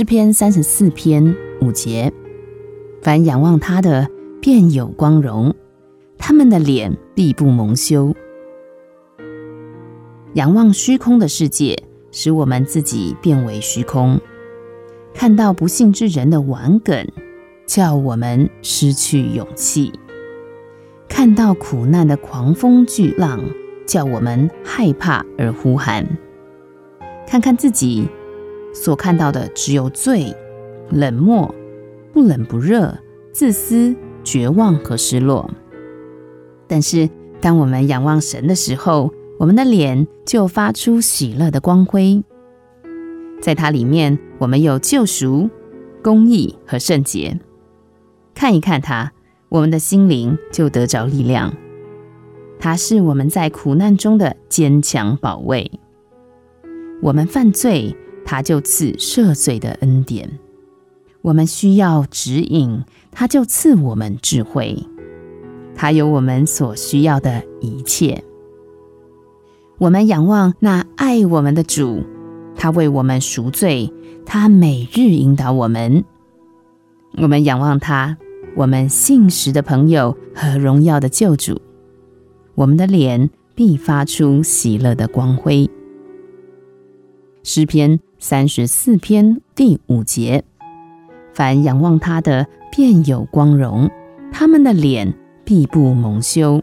诗篇三十四篇五节：凡仰望他的，便有光荣；他们的脸必不蒙羞。仰望虚空的世界，使我们自己变为虚空；看到不幸之人的顽梗，叫我们失去勇气；看到苦难的狂风巨浪，叫我们害怕而呼喊。看看自己所看到的，只有罪、冷漠、不冷不热、自私、绝望和失落。但是，当我们仰望神的时候，我们的脸就发出喜乐的光辉，在它里面，我们有救赎、公义和圣洁。看一看它，我们的心灵就得着力量。它是我们在苦难中的坚强保卫。我们犯罪，它就赐赦罪的恩典；我们需要指引，它就赐我们智慧。它有我们所需要的一切。我们仰望那爱我们的主，他为我们赎罪，他每日引导我们。我们仰望他，我们信实的朋友和荣耀的救主，我们的脸必发出喜乐的光辉。诗篇三十四篇第五节。凡仰望他的便有光荣他们的脸必不蒙羞。